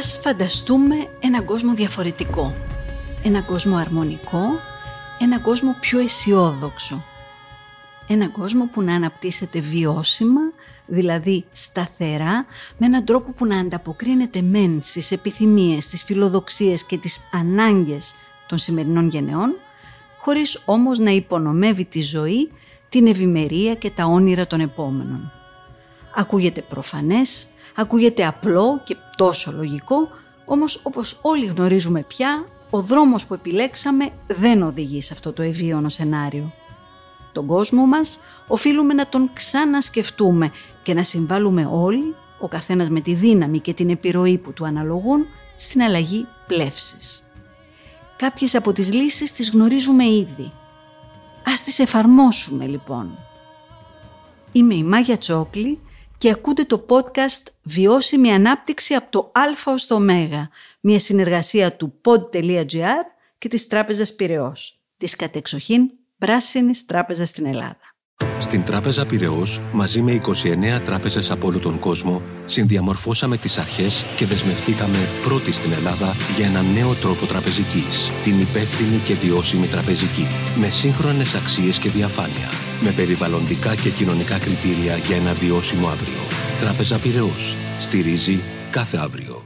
Ας φανταστούμε έναν κόσμο διαφορετικό. Έναν κόσμο αρμονικό, έναν κόσμο πιο αισιόδοξο. Έναν κόσμο που να αναπτύσσεται βιώσιμα, δηλαδή σταθερά, με έναν τρόπο που να ανταποκρίνεται μεν στις επιθυμίες, στις φιλοδοξίες και τις ανάγκες των σημερινών γενεών, χωρίς όμως να υπονομεύει τη ζωή, την ευημερία και τα όνειρα των επόμενων. Ακούγεται προφανές, ακούγεται απλό και τόσο λογικό, όμως όπως όλοι γνωρίζουμε πια, ο δρόμος που επιλέξαμε δεν οδηγεί σε αυτό το ευίωνο σενάριο. Τον κόσμο μας οφείλουμε να τον ξανασκεφτούμε και να συμβάλλουμε όλοι, ο καθένας με τη δύναμη και την επιρροή που του αναλογούν, στην αλλαγή πλεύσης. Κάποιες από τις λύσεις τις γνωρίζουμε ήδη. Ας τις εφαρμόσουμε λοιπόν. Είμαι η Μάγια Τσόκλη και ακούτε το podcast «Βιώσιμη ανάπτυξη από το Α ως το Ω», μια συνεργασία του pod.gr και της Τράπεζας Πυραιός, της κατεξοχήν πράσινης τράπεζας στην Ελλάδα. Στην Τράπεζα Πυραιός, μαζί με 29 τράπεζες από όλο τον κόσμο, συνδιαμορφώσαμε τις αρχές και δεσμευτήκαμε πρώτοι στην Ελλάδα για ένα νέο τρόπο τραπεζικής, την υπεύθυνη και βιώσιμη τραπεζική, με σύγχρονες αξίες και διαφάνεια, με περιβαλλοντικά και κοινωνικά κριτήρια για ένα βιώσιμο αύριο. Τράπεζα Πυραιός. Στηρίζει κάθε αύριο.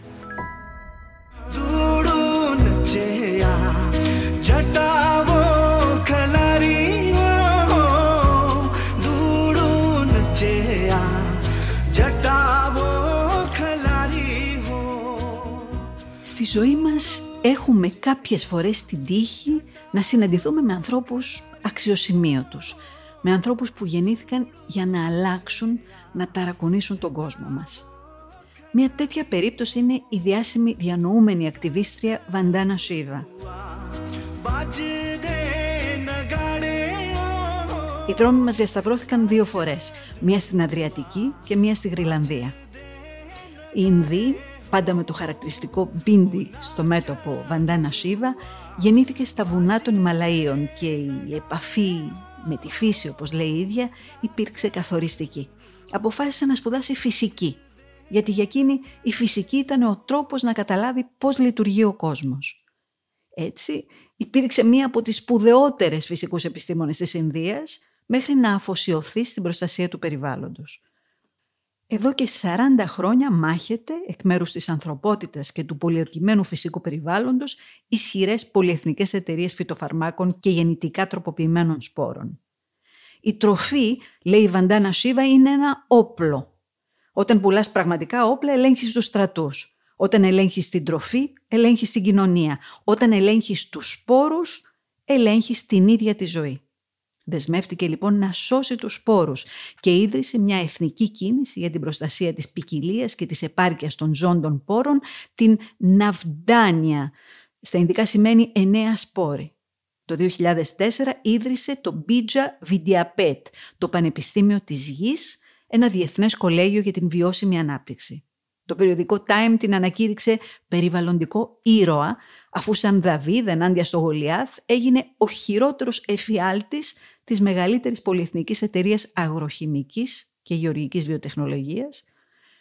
Στη ζωή μας έχουμε κάποιες φορές την τύχη να συναντηθούμε με ανθρώπους αξιοσημείωτους, με ανθρώπους που γεννήθηκαν για να αλλάξουν, να ταρακονίσουν τον κόσμο μας. Μια τέτοια περίπτωση είναι η διάσημη διανοούμενη ακτιβίστρια Βαντάνα Σίβα. Οι δρόμοι μας διασταυρώθηκαν δύο φορές, μία στην Αδριατική και μία στη Γρυλανδία. Οι Ινδοί πάντα με το χαρακτηριστικό μπίντι στο μέτωπο Βαντάνα Σίβα, γεννήθηκε στα βουνά των Ιμαλαίων και η επαφή με τη φύση, όπως λέει η ίδια, υπήρξε καθοριστική. Αποφάσισε να σπουδάσει φυσική, γιατί για εκείνη η φυσική ήταν ο τρόπος να καταλάβει πώς λειτουργεί ο κόσμος. Έτσι, υπήρξε μία από τις σπουδαιότερες φυσικούς επιστήμονες της Ινδίας, μέχρι να αφοσιωθεί στην προστασία του περιβάλλοντος. Εδώ και 40 χρόνια μάχεται εκ μέρους της ανθρωπότητας και του πολιορκημένου φυσικού περιβάλλοντος ισχυρές πολυεθνικές εταιρείες φυτοφαρμάκων και γεννητικά τροποποιημένων σπόρων. Η τροφή, λέει η Βαντάνα Σίβα, είναι ένα όπλο. Όταν πουλάς πραγματικά όπλα, ελέγχεις τους στρατούς. Όταν ελέγχεις την τροφή, ελέγχεις την κοινωνία. Όταν ελέγχεις τους σπόρους, ελέγχεις την ίδια τη ζωή. Δεσμεύτηκε λοιπόν να σώσει τους σπόρους και ίδρυσε μια εθνική κίνηση για την προστασία της ποικιλίας και της επάρκειας των ζώων των πόρων, την Ναυντάνια. Στα Ινδικά σημαίνει εννέα σπόροι. Το 2004 ίδρυσε το Μπίτζα Βιντιαπέτ, το Πανεπιστήμιο της Γης, ένα διεθνές κολέγιο για την βιώσιμη ανάπτυξη. Το περιοδικό Time την ανακήρυξε περιβαλλοντικό ήρωα, αφού σαν Δαβίδ ενάντια στο Γολιάθ έγινε ο χειρότερος εφιάλτης της μεγαλύτερης πολυεθνικής εταιρείας αγροχημικής και γεωργικής βιοτεχνολογίας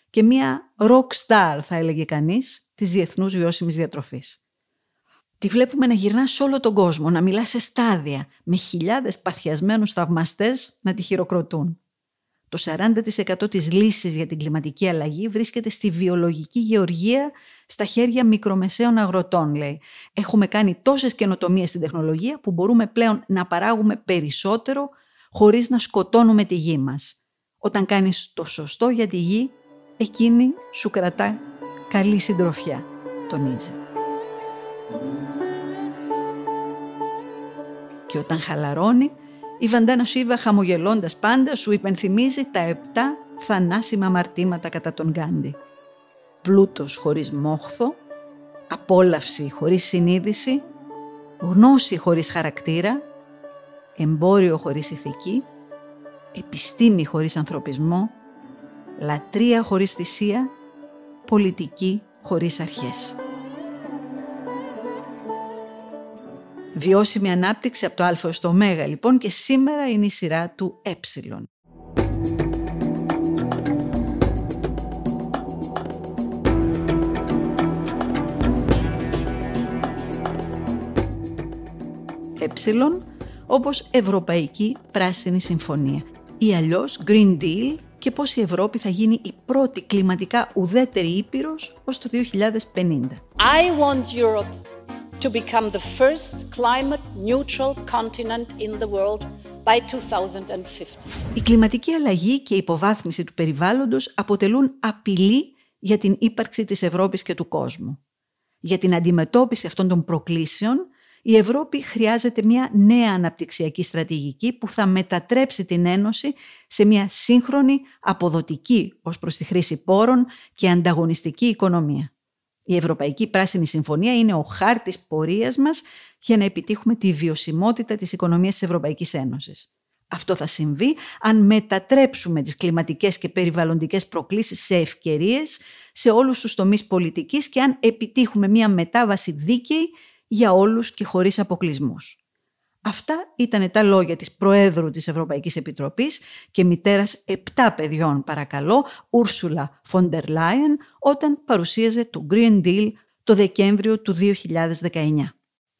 και μία rock star, θα έλεγε κανείς, της διεθνούς βιώσιμης διατροφής. Τη βλέπουμε να γυρνά σε όλο τον κόσμο, να μιλά σε στάδια, με χιλιάδες παθιασμένους θαυμαστές να τη χειροκροτούν. Το 40% της λύσης για την κλιματική αλλαγή βρίσκεται στη βιολογική γεωργία στα χέρια μικρομεσαίων αγροτών, λέει. Έχουμε κάνει τόσες καινοτομίες στην τεχνολογία που μπορούμε πλέον να παράγουμε περισσότερο χωρίς να σκοτώνουμε τη γη μας. Όταν κάνεις το σωστό για τη γη, εκείνη σου κρατά καλή συντροφιά, τονίζει. Και όταν χαλαρώνει, η Βαντάνα Σίβα χαμογελώντας πάντα σου υπενθυμίζει τα επτά θανάσιμα αμαρτήματα κατά τον Γκάντι. Πλούτος χωρίς μόχθο, απόλαυση χωρίς συνείδηση, γνώση χωρίς χαρακτήρα, εμπόριο χωρίς ηθική, επιστήμη χωρίς ανθρωπισμό, λατρεία χωρίς θυσία, πολιτική χωρίς αρχές. Βιώσιμη ανάπτυξη από το α στο ω λοιπόν και σήμερα είναι η σειρά του ε. Ε, όπως Ευρωπαϊκή Πράσινη Συμφωνία ή αλλιώς Green Deal και πώς η Ευρώπη θα γίνει η πρώτη κλιματικά ουδέτερη ήπειρος ως το 2050 to become the first climate neutral continent in the world by 2050. Η κλιματική αλλαγή και η υποβάθμιση του περιβάλλοντος αποτελούν απειλή για την ύπαρξη της Ευρώπης και του κόσμου. Για την αντιμετώπιση αυτών των προκλήσεων η Ευρώπη χρειάζεται μια νέα αναπτυξιακή στρατηγική που θα μετατρέψει την Ένωση σε μια σύγχρονη, αποδοτική ως προς τη χρήση πόρων και ανταγωνιστική οικονομία. Η Ευρωπαϊκή Πράσινη Συμφωνία είναι ο χάρτης πορείας μας για να επιτύχουμε τη βιωσιμότητα της οικονομίας της Ευρωπαϊκής Ένωσης. Αυτό θα συμβεί αν μετατρέψουμε τις κλιματικές και περιβαλλοντικές προκλήσεις σε ευκαιρίες σε όλους τους τομείς πολιτικής και αν επιτύχουμε μια μετάβαση δίκαιη για όλους και χωρίς αποκλεισμούς. Αυτά ήταν τα λόγια της Προέδρου της Ευρωπαϊκής Επιτροπής και μητέρας επτά παιδιών παρακαλώ, Ούρσουλα Φοντερ Λάιεν, όταν παρουσίαζε το Green Deal το Δεκέμβριο του 2019.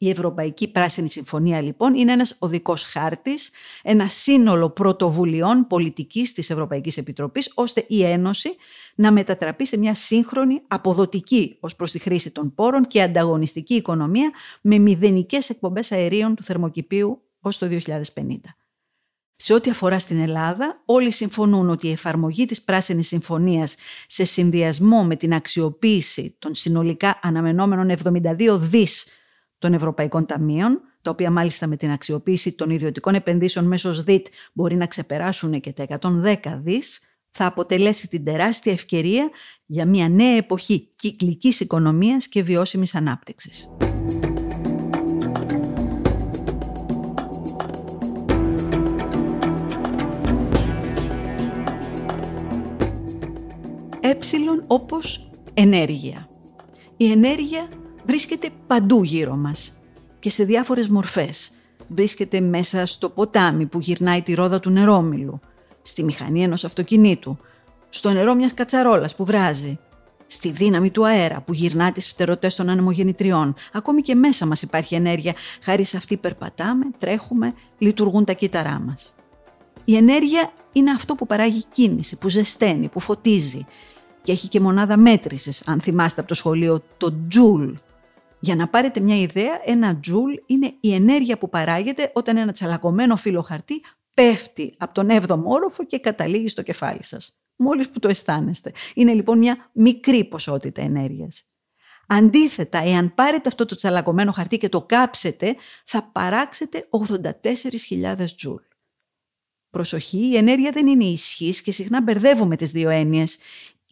Η Ευρωπαϊκή Πράσινη Συμφωνία λοιπόν είναι ένας οδικός χάρτης, ένα σύνολο πρωτοβουλειών πολιτικής της Ευρωπαϊκής Επιτροπής, ώστε η Ένωση να μετατραπεί σε μια σύγχρονη, αποδοτική ως προς τη χρήση των πόρων και ανταγωνιστική οικονομία με μηδενικές εκπομπές αερίων του θερμοκηπίου ως το 2050. Σε ό,τι αφορά στην Ελλάδα, όλοι συμφωνούν ότι η εφαρμογή της Πράσινης Συμφωνίας σε συνδυασμό με την αξιοποίηση των συνολικά αναμενόμενων 72 δις των Ευρωπαϊκών Ταμείων, τα οποία μάλιστα με την αξιοποίηση των ιδιωτικών επενδύσεων μέσω ΣΔΙΤ μπορεί να ξεπεράσουν και τα 110 δις, θα αποτελέσει την τεράστια ευκαιρία για μια νέα εποχή κυκλικής οικονομίας και βιώσιμης ανάπτυξης. Έψιλον όπως ενέργεια. Η ενέργεια βρίσκεται παντού γύρω μας και σε διάφορες μορφές. Βρίσκεται μέσα στο ποτάμι που γυρνάει τη ρόδα του νερόμιλου, στη μηχανή ενός αυτοκινήτου, στο νερό μιας κατσαρόλας που βράζει, στη δύναμη του αέρα που γυρνά τις φτερωτές των ανεμογεννητριών. Ακόμη και μέσα μας υπάρχει ενέργεια, χάρη σε αυτή περπατάμε, τρέχουμε, λειτουργούν τα κύτταρά μας. Η ενέργεια είναι αυτό που παράγει κίνηση, που ζεσταίνει, που φωτίζει και έχει και μονάδα μέτρησης, αν θυμάστε από το σχολείο, το τζουλ, για να πάρετε μια ιδέα, ένα τζουλ είναι η ενέργεια που παράγεται όταν ένα τσαλακωμένο φύλλο χαρτί πέφτει από τον 7ο όροφο και καταλήγει στο κεφάλι σας. Μόλις που το αισθάνεστε. Είναι λοιπόν μια μικρή ποσότητα ενέργειας. Αντίθετα, εάν πάρετε αυτό το τσαλακωμένο χαρτί και το κάψετε, θα παράξετε 84.000 τζουλ. Προσοχή, η ενέργεια δεν είναι ισχύς και συχνά μπερδεύουμε τις δύο έννοιες.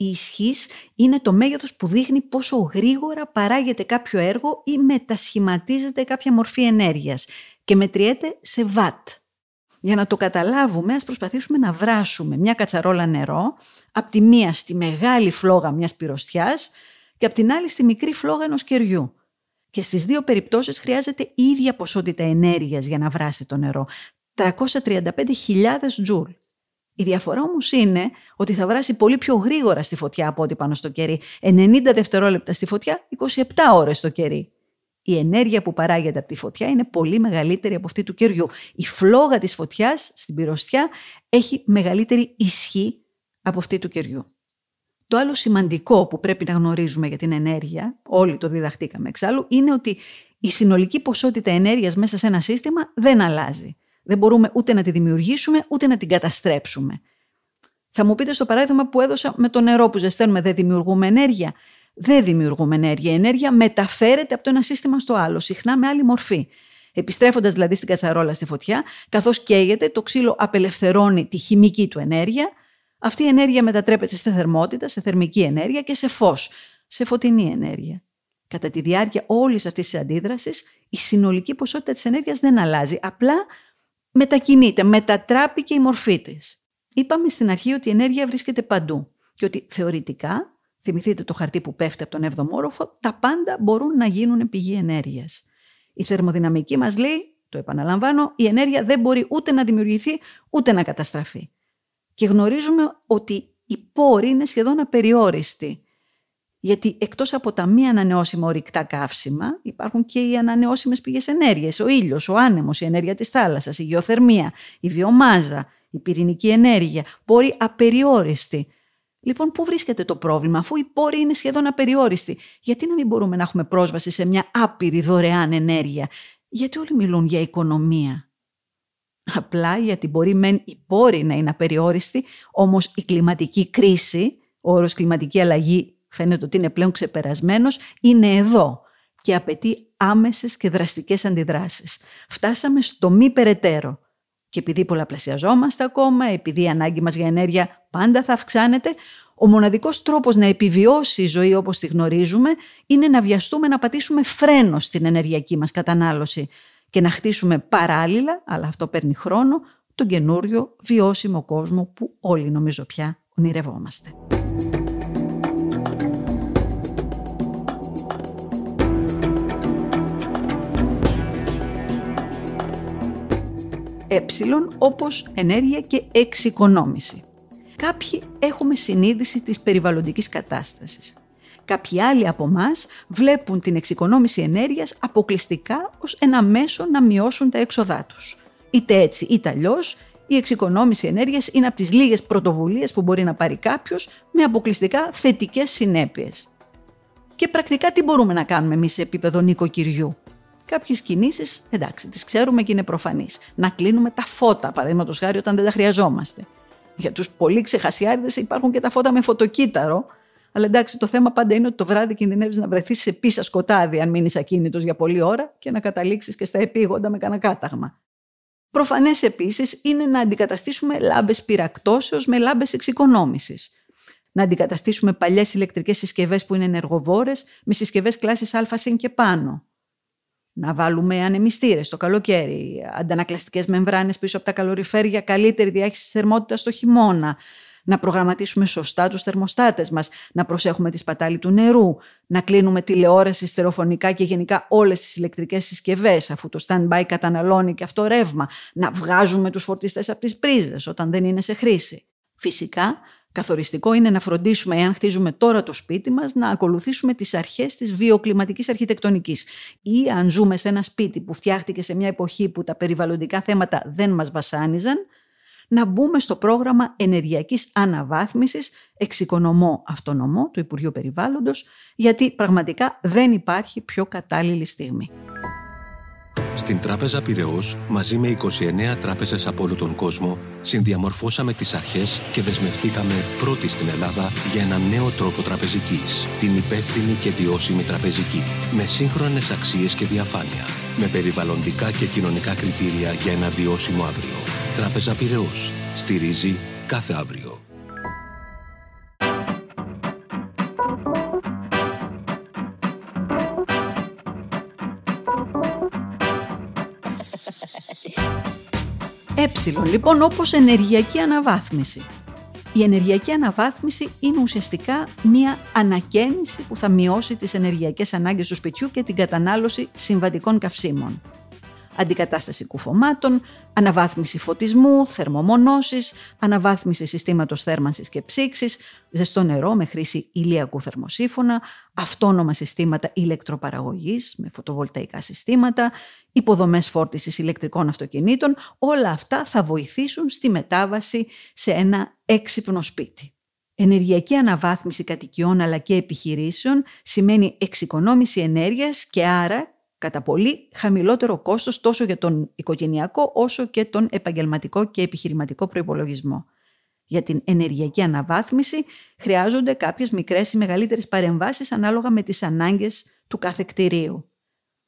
Η ισχύς είναι το μέγεθος που δείχνει πόσο γρήγορα παράγεται κάποιο έργο ή μετασχηματίζεται κάποια μορφή ενέργειας και μετριέται σε βατ. Για να το καταλάβουμε, ας προσπαθήσουμε να βράσουμε μια κατσαρόλα νερό από τη μία στη μεγάλη φλόγα μιας πυροστιάς και από την άλλη στη μικρή φλόγα ενός κεριού. Και στις δύο περιπτώσεις χρειάζεται η ίδια ποσότητα ενέργειας για να βράσει το νερό. 335.000 τζουλ. Η διαφορά όμως είναι ότι θα βράσει πολύ πιο γρήγορα στη φωτιά από ό,τι πάνω στο κερί. 90 δευτερόλεπτα στη φωτιά, 27 ώρες στο κερί. Η ενέργεια που παράγεται από τη φωτιά είναι πολύ μεγαλύτερη από αυτή του κεριού. Η φλόγα της φωτιάς στην πυροστιά έχει μεγαλύτερη ισχύ από αυτή του κεριού. Το άλλο σημαντικό που πρέπει να γνωρίζουμε για την ενέργεια, όλοι το διδαχτήκαμε εξάλλου, είναι ότι η συνολική ποσότητα ενέργειας μέσα σε ένα σύστημα δεν αλλάζει. Δεν μπορούμε ούτε να τη δημιουργήσουμε, ούτε να την καταστρέψουμε. Θα μου πείτε στο παράδειγμα που έδωσα με το νερό που ζεσταίνουμε, δεν δημιουργούμε ενέργεια. Δεν δημιουργούμε ενέργεια. Η ενέργεια μεταφέρεται από το ένα σύστημα στο άλλο, συχνά με άλλη μορφή. Επιστρέφοντας δηλαδή στην κατσαρόλα στη φωτιά, καθώς καίγεται, το ξύλο απελευθερώνει τη χημική του ενέργεια. Αυτή η ενέργεια μετατρέπεται σε θερμότητα, σε θερμική ενέργεια και σε φως, σε φωτεινή ενέργεια. Κατά τη διάρκεια όλης αυτής της αντίδρασης, η συνολική ποσότητα της ενέργειας δεν αλλάζει. Απλά μετακινείται, μετατράπηκε η μορφή της. Είπαμε στην αρχή ότι η ενέργεια βρίσκεται παντού και ότι θεωρητικά, θυμηθείτε το χαρτί που πέφτει από τον 7ο όροφο, τα πάντα μπορούν να γίνουν πηγή ενέργειας. Η θερμοδυναμική μας λέει, το επαναλαμβάνω, η ενέργεια δεν μπορεί ούτε να δημιουργηθεί ούτε να καταστραφεί. Και γνωρίζουμε ότι οι πόροι είναι σχεδόν απεριόριστοι. Γιατί εκτός από τα μη ανανεώσιμα ορυκτά καύσιμα υπάρχουν και οι ανανεώσιμες πηγές ενέργειας, ο ήλιος, ο άνεμος, η ενέργεια της θάλασσας, η γεωθερμία, η βιομάζα, η πυρηνική ενέργεια, πόροι απεριόριστοι. Λοιπόν, πού βρίσκεται το πρόβλημα, αφού οι πόροι είναι σχεδόν απεριόριστοι. Γιατί να μην μπορούμε να έχουμε πρόσβαση σε μια άπειρη δωρεάν ενέργεια; Γιατί όλοι μιλούν για οικονομία. Απλά γιατί μπορεί μεν οι πόροι να είναι απεριόριστοι, όμως η κλιματική κρίση, ο όρος κλιματική αλλαγή φαίνεται ότι είναι πλέον ξεπερασμένος, είναι εδώ και απαιτεί άμεσες και δραστικές αντιδράσεις. Φτάσαμε στο μη περαιτέρω. Και επειδή πολλαπλασιαζόμαστε ακόμα, επειδή η ανάγκη μας για ενέργεια πάντα θα αυξάνεται, ο μοναδικός τρόπος να επιβιώσει η ζωή όπως τη γνωρίζουμε είναι να βιαστούμε να πατήσουμε φρένο στην ενεργειακή μας κατανάλωση και να χτίσουμε παράλληλα, αλλά αυτό παίρνει χρόνο, τον καινούριο βιώσιμο κόσμο που όλοι νομίζω πια ονειρευόμαστε. Ε όπως ενέργεια και εξοικονόμηση. Κάποιοι έχουμε συνείδηση της περιβαλλοντικής κατάστασης. Κάποιοι άλλοι από εμάς βλέπουν την εξοικονόμηση ενέργειας αποκλειστικά ως ένα μέσο να μειώσουν τα έξοδά τους. Είτε έτσι είτε αλλιώς, η εξοικονόμηση ενέργειας είναι από τις λίγες πρωτοβουλίες που μπορεί να πάρει κάποιος με αποκλειστικά θετικές συνέπειες. Και πρακτικά τι μπορούμε να κάνουμε εμείς σε επίπεδο νοικοκυριού; Κάποιες κινήσεις, εντάξει, τις ξέρουμε και είναι προφανείς. Να κλείνουμε τα φώτα, παραδείγματος χάρη, όταν δεν τα χρειαζόμαστε. Για τους πολύ ξεχασιάριδες υπάρχουν και τα φώτα με φωτοκύτταρο, αλλά εντάξει, το θέμα πάντα είναι ότι το βράδυ κινδυνεύεις να βρεθείς σε πίσα σκοτάδι, αν μείνεις ακίνητος για πολλή ώρα και να καταλήξεις και στα επίγοντα με κανένα κάταγμα. Προφανές επίσης είναι να αντικαταστήσουμε λάμπες πυρακτώσεως με λάμπες εξοικονόμησης. Να αντικαταστήσουμε παλιές ηλεκτρικές συσκευές που είναι ενεργοβόρες με συσκευές κλάσης Α και πάνω. Να βάλουμε ανεμιστήρες το καλοκαίρι, αντανακλαστικές μεμβράνες πίσω από τα καλοριφέρια, καλύτερη διάχυση της θερμότητας στο χειμώνα, να προγραμματίσουμε σωστά τους θερμοστάτες μας, να προσέχουμε τη σπατάλη του νερού, να κλείνουμε τηλεόραση, στερεοφωνικά και γενικά όλες τις ηλεκτρικές συσκευές, αφού το stand-by καταναλώνει και αυτό ρεύμα, να βγάζουμε τους φορτιστές από τις πρίζες όταν δεν είναι σε χρήση. Φυσικά, Καθοριστικό είναι να φροντίσουμε, εάν χτίζουμε τώρα το σπίτι μας, να ακολουθήσουμε τις αρχές της βιοκλιματικής αρχιτεκτονικής. Ή αν ζούμε σε ένα σπίτι που φτιάχτηκε σε μια εποχή που τα περιβαλλοντικά θέματα δεν μας βασάνιζαν, να μπούμε στο πρόγραμμα ενεργειακής αναβάθμισης εξοικονομώ αυτονομώ του Υπουργείου Περιβάλλοντος, γιατί πραγματικά δεν υπάρχει πιο κατάλληλη στιγμή. Στην Τράπεζα Πυραιός, μαζί με 29 τράπεζες από όλο τον κόσμο, συνδιαμορφώσαμε τις αρχές και δεσμευτήκαμε πρώτοι στην Ελλάδα για ένα νέο τρόπο τραπεζικής, την υπεύθυνη και βιώσιμη τραπεζική, με σύγχρονες αξίες και διαφάνεια, με περιβαλλοντικά και κοινωνικά κριτήρια για ένα βιώσιμο αύριο. Τράπεζα Πυραιός. Στηρίζει κάθε αύριο. Ε, λοιπόν, όπως ενεργειακή αναβάθμιση. Η ενεργειακή αναβάθμιση είναι ουσιαστικά μία ανακαίνιση που θα μειώσει τις ενεργειακές ανάγκες του σπιτιού και την κατανάλωση συμβατικών καυσίμων αντικατάσταση κουφωμάτων, αναβάθμιση φωτισμού, θερμομονώσεις, αναβάθμιση συστήματος θέρμανσης και ψήξης, ζεστό νερό με χρήση ηλιακού θερμοσύφωνα, αυτόνομα συστήματα ηλεκτροπαραγωγής με φωτοβολταϊκά συστήματα, υποδομές φόρτισης ηλεκτρικών αυτοκινήτων, όλα αυτά θα βοηθήσουν στη μετάβαση σε ένα έξυπνο σπίτι. Ενεργειακή αναβάθμιση κατοικιών αλλά και επιχειρήσεων σημαίνει εξοικονόμηση ενέργειας και άρα κατά πολύ χαμηλότερο κόστος τόσο για τον οικογενειακό όσο και τον επαγγελματικό και επιχειρηματικό προϋπολογισμό. Για την ενεργειακή αναβάθμιση χρειάζονται κάποιες μικρές ή μεγαλύτερες παρεμβάσεις ανάλογα με τις ανάγκες του κάθε κτηρίου.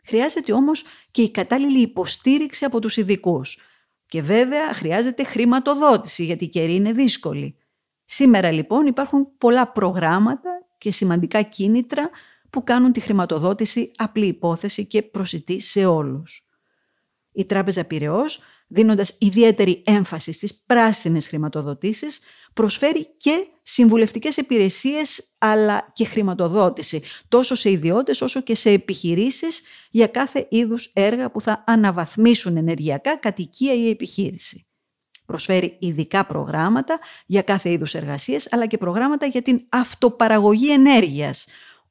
Χρειάζεται όμως και η κατάλληλη υποστήριξη από τους ειδικούς. Και βέβαια χρειάζεται χρηματοδότηση γιατί η καιρή είναι δύσκολη. Σήμερα λοιπόν υπάρχουν πολλά προγράμματα και σημαντικά κίνητρα που κάνουν τη χρηματοδότηση απλή υπόθεση και προσιτή σε όλους. Η Τράπεζα Πυραιός, δίνοντας ιδιαίτερη έμφαση στις πράσινες χρηματοδοτήσεις, προσφέρει και συμβουλευτικές υπηρεσίες αλλά και χρηματοδότηση τόσο σε ιδιώτες όσο και σε επιχειρήσεις για κάθε είδους έργα που θα αναβαθμίσουν ενεργειακά κατοικία ή επιχείρηση. Προσφέρει ειδικά προγράμματα για κάθε είδους εργασίες, αλλά και προγράμματα για την αυτοπαραγωγή ενέργειας,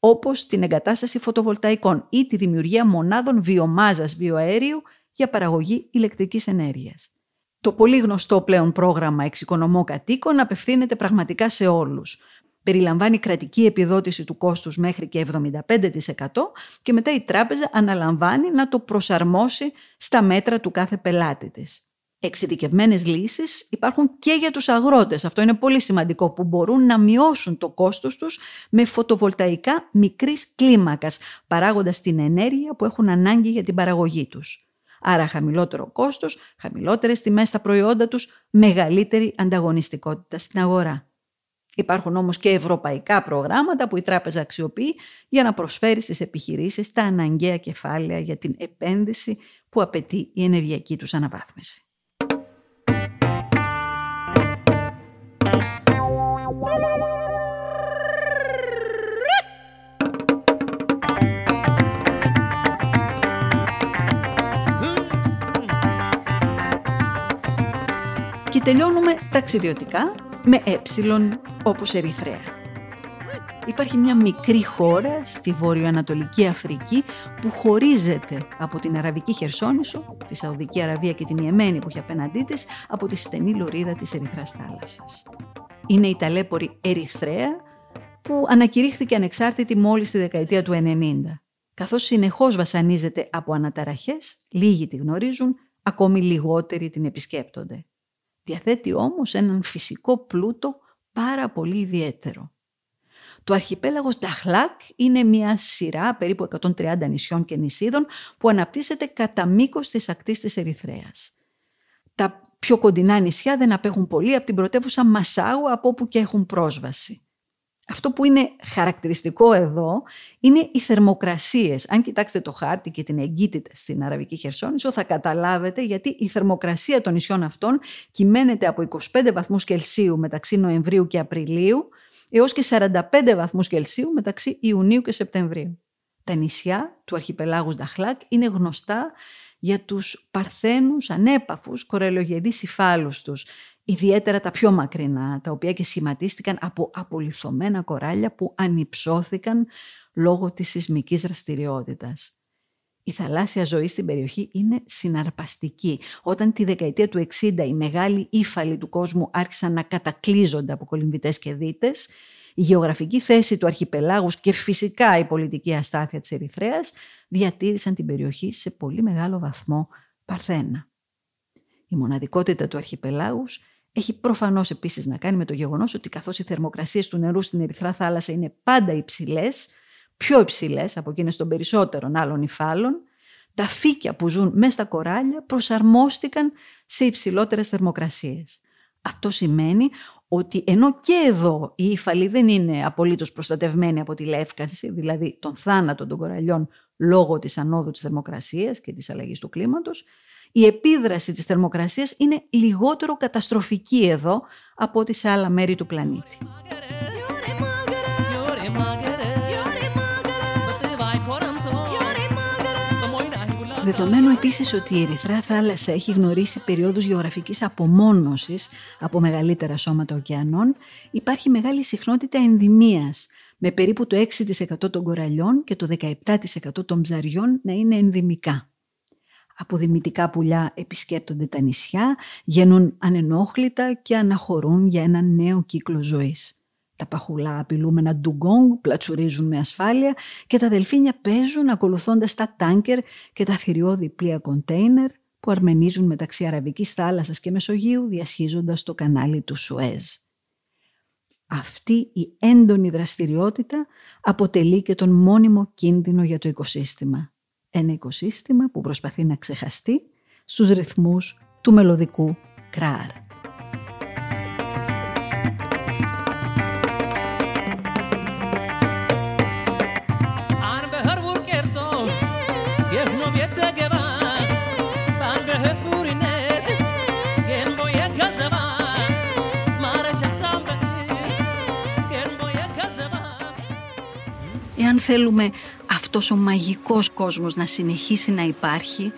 όπως την εγκατάσταση φωτοβολταϊκών ή τη δημιουργία μονάδων βιομάζας βιοαέριου για παραγωγή ηλεκτρικής ενέργειας. Το πολύ γνωστό πλέον πρόγραμμα Εξοικονομώ Κατοίκων απευθύνεται πραγματικά σε όλους. Περιλαμβάνει κρατική επιδότηση του κόστους μέχρι και 75% και μετά η τράπεζα αναλαμβάνει να το προσαρμόσει στα μέτρα του κάθε πελάτη της. Εξειδικευμένες λύσεις υπάρχουν και για τους αγρότες. Αυτό είναι πολύ σημαντικό που μπορούν να μειώσουν το κόστος τους με φωτοβολταϊκά μικρής κλίμακας, παράγοντας την ενέργεια που έχουν ανάγκη για την παραγωγή τους. Άρα χαμηλότερο κόστος, χαμηλότερες τιμές στα προϊόντα τους, μεγαλύτερη ανταγωνιστικότητα στην αγορά. Υπάρχουν όμως και ευρωπαϊκά προγράμματα που η τράπεζα αξιοποιεί για να προσφέρει στις επιχειρήσεις τα αναγκαία κεφάλαια για την επένδυση που απαιτεί η ενεργειακή τους αναβάθμιση. Και τελειώνουμε ταξιδιωτικά με ε όπως Ερυθρέα. Υπάρχει μια μικρή χώρα στη βορειοανατολική Αφρική που χωρίζεται από την Αραβική Χερσόνησο, τη Σαουδική Αραβία και την Ιεμένη που έχει απέναντί της, από τη στενή λωρίδα της Ερυθράς θάλασσας. Είναι η ταλέπορη Ερυθρέα που ανακηρύχθηκε ανεξάρτητη μόλις τη δεκαετία του 90. Καθώς συνεχώς βασανίζεται από αναταραχές, λίγοι τη γνωρίζουν, ακόμη λιγότεροι την επισκέπτονται. Διαθέτει όμως έναν φυσικό πλούτο πάρα πολύ ιδιαίτερο. Το αρχιπέλαγος Νταχλάκ είναι μια σειρά περίπου 130 νησιών και νησίδων που αναπτύσσεται κατά μήκος της ακτής της Ερυθρέας. Τα πιο κοντινά νησιά δεν απέχουν πολύ από την πρωτεύουσα Μασάου από όπου και έχουν πρόσβαση. Αυτό που είναι χαρακτηριστικό εδώ είναι οι θερμοκρασίες. Αν κοιτάξετε το χάρτη και την εγκύτητα στην Αραβική Χερσόνησο θα καταλάβετε γιατί η θερμοκρασία των νησιών αυτών κυμαίνεται από 25 βαθμούς Κελσίου μεταξύ Νοεμβρίου και Απριλίου έως και 45 βαθμούς Κελσίου μεταξύ Ιουνίου και Σεπτεμβρίου. Τα νησιά του αρχιπελάγους Νταχλάκ είναι γνωστά για τους παρθένους ανέπαφους κορελογενείς υφάλους τους, ιδιαίτερα τα πιο μακρινά, τα οποία και σχηματίστηκαν από απολυθωμένα κοράλια που ανυψώθηκαν λόγω της σεισμικής δραστηριότητας. Η θαλάσσια ζωή στην περιοχή είναι συναρπαστική. Όταν τη δεκαετία του 60 οι μεγάλοι ύφαλοι του κόσμου άρχισαν να κατακλείζονται από κολυμβητές και δίτες, η γεωγραφική θέση του αρχιπελάγους και φυσικά η πολιτική αστάθεια της Ερυθρέας διατήρησαν την περιοχή σε πολύ μεγάλο βαθμό παρθένα. Η μοναδικότητα του αρχιπελάγους έχει προφανώς επίσης να κάνει με το γεγονός ότι καθώς οι θερμοκρασίες του νερού στην Ερυθρά θάλασσα είναι πάντα υψηλές, πιο υψηλές από εκείνες των περισσότερων άλλων υφάλων, τα φύκια που ζουν μέσα στα κοράλια προσαρμόστηκαν σε υψηλότερες θερμοκρασίες. Αυτό σημαίνει ότι ενώ και εδώ οι ύφαλοι δεν είναι απολύτως προστατευμένοι από τη λεύκαση, δηλαδή τον θάνατο των κοραλιών λόγω της ανόδου της θερμοκρασίας και της αλλαγής του κλίματος, η επίδραση της θερμοκρασίας είναι λιγότερο καταστροφική εδώ από ό,τι σε άλλα μέρη του πλανήτη. Δεδομένου επίσης ότι η Ερυθρά θάλασσα έχει γνωρίσει περιόδους γεωγραφικής απομόνωσης από μεγαλύτερα σώματα ωκεανών, υπάρχει μεγάλη συχνότητα ενδημίας, με περίπου το 6% των κοραλιών και το 17% των ψαριών να είναι ενδημικά αποδημητικά πουλιά επισκέπτονται τα νησιά, γεννούν ανενόχλητα και αναχωρούν για ένα νέο κύκλο ζωής. Τα παχουλά απειλούμενα ντουγκόγκ πλατσουρίζουν με ασφάλεια και τα δελφίνια παίζουν ακολουθώντας τα τάνκερ και τα θηριώδη πλοία κοντέινερ που αρμενίζουν μεταξύ Αραβικής θάλασσας και Μεσογείου διασχίζοντας το κανάλι του Σουέζ. Αυτή η έντονη δραστηριότητα αποτελεί και τον μόνιμο κίνδυνο για το οικοσύστημα ένα οικοσύστημα που προσπαθεί να ξεχαστεί στους ρυθμούς του μελωδικού κράρ. Θέλουμε αυτός ο μαγικός κόσμος να συνεχίσει να υπάρχει,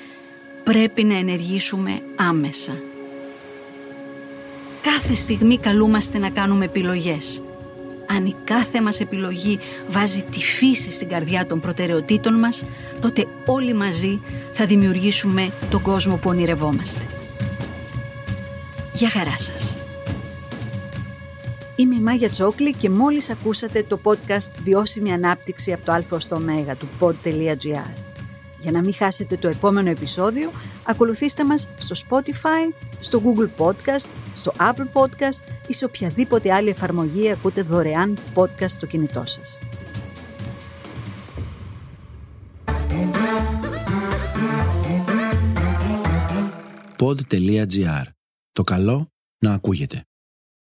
πρέπει να ενεργήσουμε άμεσα. Κάθε στιγμή καλούμαστε να κάνουμε επιλογές. Αν η κάθε μας επιλογή βάζει τη φύση στην καρδιά των προτεραιοτήτων μας, τότε όλοι μαζί θα δημιουργήσουμε τον κόσμο που ονειρευόμαστε. Γεια χαρά σας. Είμαι η Μάγια Τσόκλη και μόλις ακούσατε το podcast «Βιώσιμη ανάπτυξη από το α στο μέγα» του pod.gr. Για να μην χάσετε το επόμενο επεισόδιο, ακολουθήστε μας στο Spotify, στο Google Podcast, στο Apple Podcast ή σε οποιαδήποτε άλλη εφαρμογή ακούτε δωρεάν podcast στο κινητό σας. Pod.gr. Το καλό να ακούγεται.